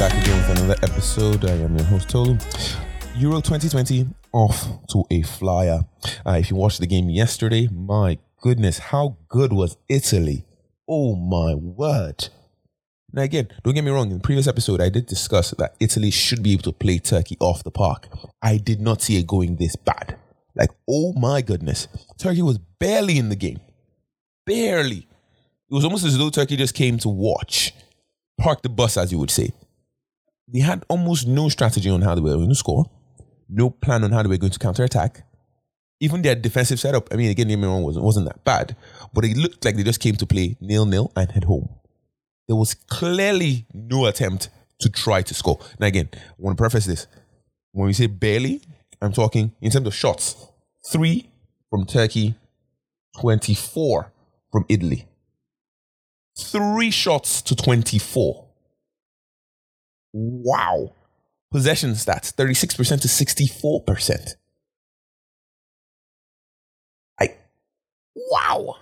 back again with another episode. I am your host Tolu. Euro 2020 off to a flyer. Uh, if you watched the game yesterday, my goodness, how good was Italy? Oh my word. Now again, don't get me wrong, in the previous episode I did discuss that Italy should be able to play Turkey off the park. I did not see it going this bad. Like, oh my goodness. Turkey was barely in the game. Barely. It was almost as though Turkey just came to watch. Park the bus, as you would say. They had almost no strategy on how they were going to score, no plan on how they were going to counterattack. Even their defensive setup, I mean, again, the wrong, wasn't, wasn't that bad, but it looked like they just came to play nil nil and head home. There was clearly no attempt to try to score. Now, again, I want to preface this. When we say barely, I'm talking in terms of shots three from Turkey, 24 from Italy. Three shots to 24. Wow. Possession stats 36% to 64%. I wow.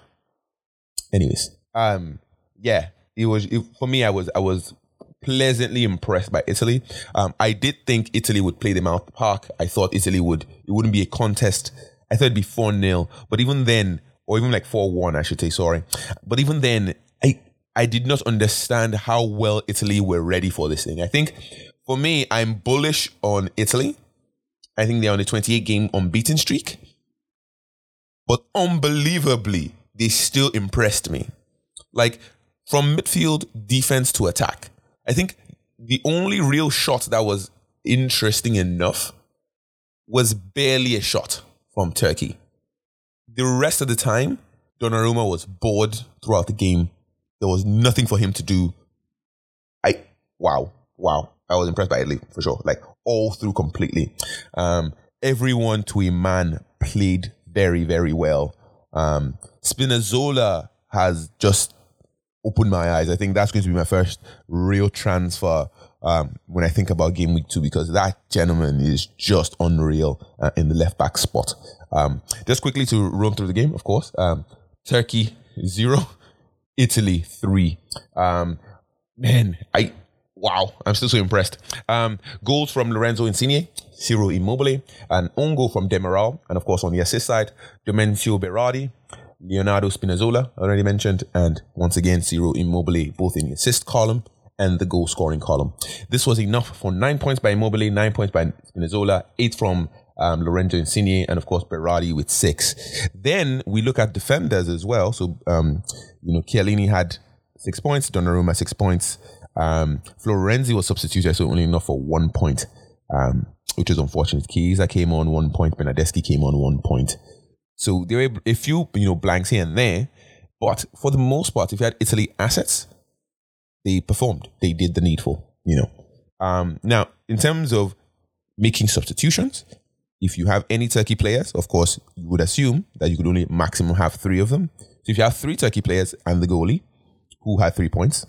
Anyways, um yeah, it was it, for me I was I was pleasantly impressed by Italy. Um I did think Italy would play them out the park. I thought Italy would it wouldn't be a contest. I thought it'd be 4-0, but even then or even like 4-1 I should say, sorry. But even then I did not understand how well Italy were ready for this thing. I think for me, I'm bullish on Italy. I think they're on a 28 game unbeaten streak. But unbelievably, they still impressed me. Like from midfield defense to attack. I think the only real shot that was interesting enough was barely a shot from Turkey. The rest of the time, Donnarumma was bored throughout the game. There was nothing for him to do. I wow, wow. I was impressed by Italy for sure. Like all through completely. Um, everyone to a man played very, very well. Um, Spinazzola has just opened my eyes. I think that's going to be my first real transfer um, when I think about game week two because that gentleman is just unreal uh, in the left back spot. Um, just quickly to run through the game, of course. Um, Turkey zero, Italy three. Um, man, I wow, I'm still so impressed. Um, goals from Lorenzo Insigne, Ciro Immobile, and own goal from Demiral, and of course on the assist side, Domenico Berardi, Leonardo Spinazzola, already mentioned, and once again Ciro Immobile, both in the assist column and the goal scoring column. This was enough for nine points by Immobile, nine points by Spinazzola, eight from um, Lorenzo Insigne, and of course Berardi with six. Then we look at defenders as well. So, um, you know, Chiellini had six points, Donnarumma six points, um, Florenzi was substituted, so only enough for one point, um, which is unfortunate. Keys Chiesa came on one point, Bernardeschi came on one point. So there were a few, you know, blanks here and there, but for the most part, if you had Italy assets, they performed. They did the needful, you know. Um, now, in terms of making substitutions, if you have any Turkey players, of course, you would assume that you could only maximum have three of them. So if you have three Turkey players and the goalie, who had three points,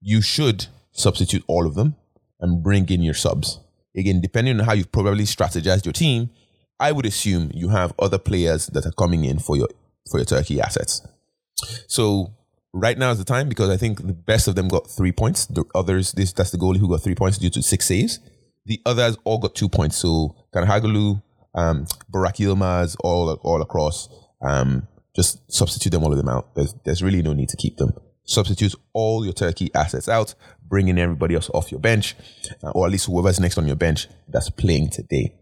you should substitute all of them and bring in your subs. Again, depending on how you've probably strategized your team, I would assume you have other players that are coming in for your for your Turkey assets. So right now is the time because I think the best of them got three points. The others, this that's the goalie who got three points due to six saves. The others all got two points. So Çalhanoğlu, um, Yilmaz, all all across. Um, just substitute them all of them out. There's there's really no need to keep them substitute all your Turkey assets out, bringing everybody else off your bench, uh, or at least whoever's next on your bench that's playing today,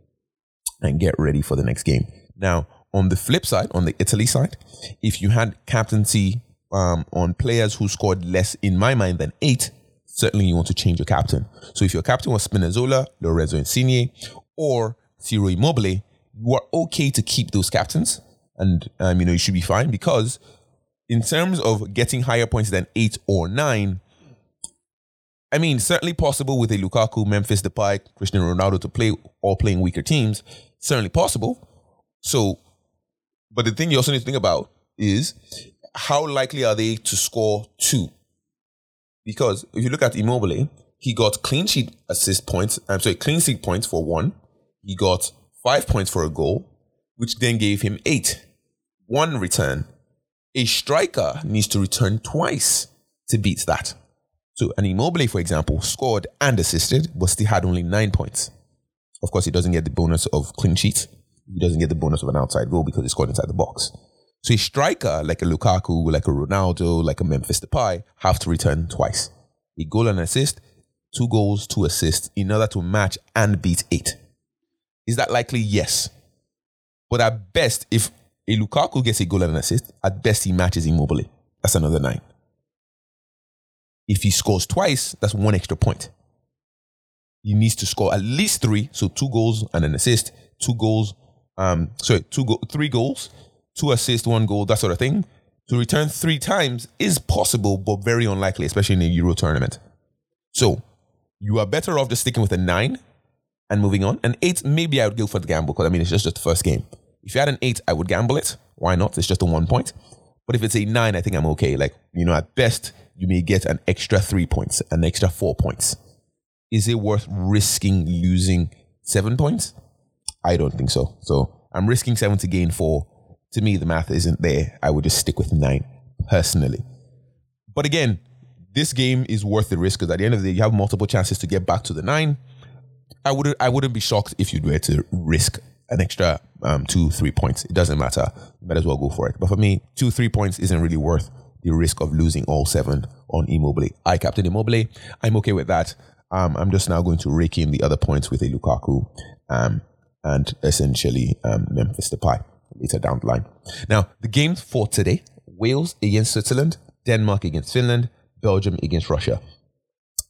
and get ready for the next game. Now, on the flip side, on the Italy side, if you had captaincy um, on players who scored less, in my mind, than eight, certainly you want to change your captain. So if your captain was Spinazzola, Lorenzo Insigne, or Ciro Immobile, you are okay to keep those captains, and um, you know you should be fine because in terms of getting higher points than eight or nine, I mean, certainly possible with a Lukaku, Memphis Depay, Cristiano Ronaldo to play all playing weaker teams. Certainly possible. So, but the thing you also need to think about is how likely are they to score two? Because if you look at Immobile, he got clean sheet assist points. I'm sorry, clean sheet points for one. He got five points for a goal, which then gave him eight. One return a striker needs to return twice to beat that. So an Immobile, for example, scored and assisted, but still had only nine points. Of course, he doesn't get the bonus of clean sheet. He doesn't get the bonus of an outside goal because he scored inside the box. So a striker like a Lukaku, like a Ronaldo, like a Memphis Depay have to return twice. A goal and assist, two goals, two assists in order to match and beat eight. Is that likely? Yes. But at best, if a Lukaku gets a goal and an assist, at best he matches Immobile. That's another nine. If he scores twice, that's one extra point. He needs to score at least three, so two goals and an assist, two goals, um, sorry, two go- three goals, two assists, one goal, that sort of thing. To return three times is possible, but very unlikely, especially in a Euro tournament. So you are better off just sticking with a nine and moving on. An eight, maybe I would go for the gamble because I mean it's just, just the first game. If you had an eight, I would gamble it. Why not? It's just a one point. But if it's a nine, I think I'm okay. Like, you know, at best, you may get an extra three points, an extra four points. Is it worth risking losing seven points? I don't think so. So I'm risking seven to gain four. To me, the math isn't there. I would just stick with nine personally. But again, this game is worth the risk because at the end of the day, you have multiple chances to get back to the nine. I wouldn't I wouldn't be shocked if you were to risk an extra um, two, three points. It doesn't matter. You might as well go for it. But for me, two, three points isn't really worth the risk of losing all seven on Immobile. I captain Immobile. I'm okay with that. Um, I'm just now going to rake in the other points with a Lukaku um, and essentially um, Memphis Depay later down the line. Now, the games for today Wales against Switzerland, Denmark against Finland, Belgium against Russia.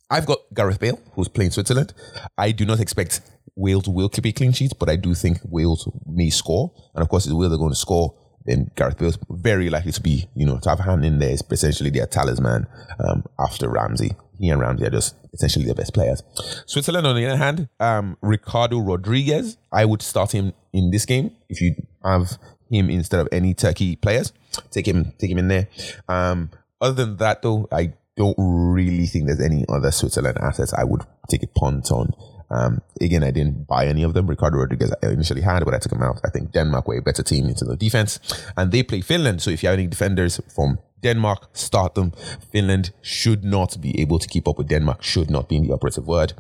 I've got Gareth Bale, who's playing Switzerland. I do not expect Wales will keep a clean sheet, but I do think Wales may score. And of course, if Wales are going to score, then Gareth Bale's very likely to be, you know, to have a hand in there is essentially their talisman um, after Ramsey. He and Ramsey are just essentially the best players. Switzerland, on the other hand, um, Ricardo Rodriguez, I would start him in this game if you have him instead of any Turkey players. Take him, take him in there. Um, other than that, though, I don't really think there's any other Switzerland assets I would take a punt on. Um, again, I didn't buy any of them. Ricardo Rodriguez I initially had, but I took him out. I think Denmark were a better team into the defense, and they play Finland. So if you have any defenders from Denmark, start them. Finland should not be able to keep up with Denmark. Should not be in the operative word.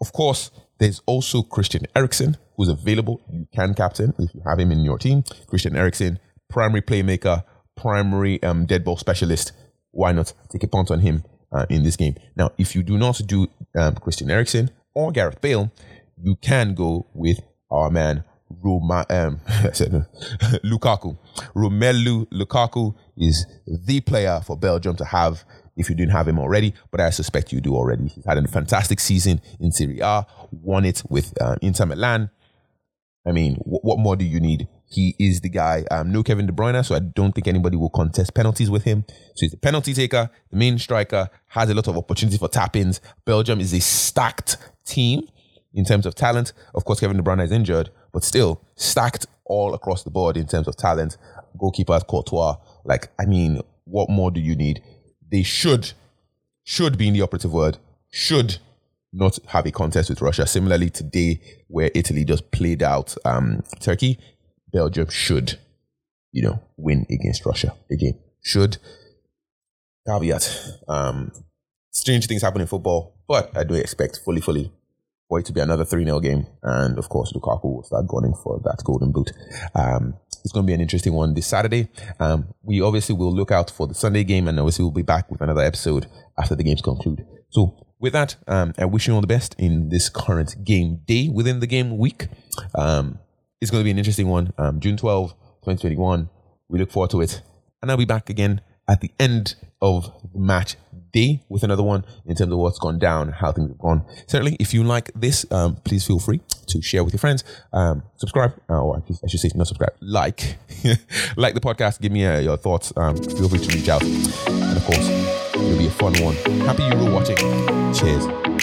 Of course, there's also Christian Eriksen who's available. You can captain if you have him in your team. Christian Eriksen, primary playmaker, primary um, dead ball specialist. Why not take a punt on him uh, in this game? Now, if you do not do um, Christian Eriksen, or Gareth Bale, you can go with our man Roma, um, Lukaku. Romelu Lukaku is the player for Belgium to have if you didn't have him already, but I suspect you do already. He's had a fantastic season in Serie A, won it with uh, Inter Milan. I mean, what more do you need? He is the guy. Um, no Kevin De Bruyne, so I don't think anybody will contest penalties with him. So he's the penalty taker, the main striker, has a lot of opportunity for tap ins. Belgium is a stacked team in terms of talent. Of course, Kevin De Bruyne is injured, but still stacked all across the board in terms of talent. Goalkeepers, Courtois. Like, I mean, what more do you need? They should, should be in the operative word, should not have a contest with Russia. Similarly, today, where Italy just played out um, Turkey, Belgium should, you know, win against Russia again. Should. Caveat. Um, strange things happen in football, but I do expect fully, fully for it to be another 3 0 game. And of course, Lukaku will start going for that golden boot. Um, it's going to be an interesting one this Saturday. Um, we obviously will look out for the Sunday game, and obviously we'll be back with another episode after the games conclude. So, with that, um, I wish you all the best in this current game day within the game week. Um, it's going to be an interesting one. Um, June 12, 2021. We look forward to it. And I'll be back again at the end of match day with another one in terms of what's gone down, how things have gone. Certainly, if you like this, um, please feel free to share with your friends. Um, subscribe, uh, or I should say, not subscribe, like, like the podcast. Give me uh, your thoughts. Um, feel free to reach out, and of course, it'll be a fun one. Happy Euro watching. Cheers.